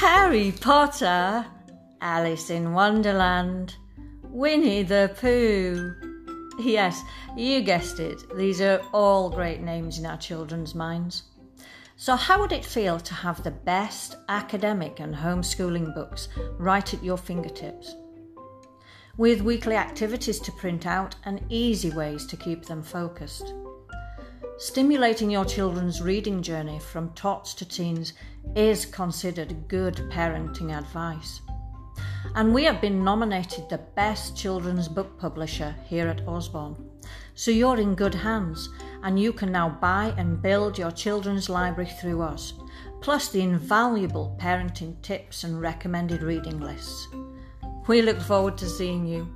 Harry Potter, Alice in Wonderland, Winnie the Pooh. Yes, you guessed it, these are all great names in our children's minds. So, how would it feel to have the best academic and homeschooling books right at your fingertips? With weekly activities to print out and easy ways to keep them focused. Stimulating your children's reading journey from tots to teens is considered good parenting advice. And we have been nominated the best children's book publisher here at Usborne. So you're in good hands and you can now buy and build your children's library through us, plus the invaluable parenting tips and recommended reading lists. We look forward to seeing you.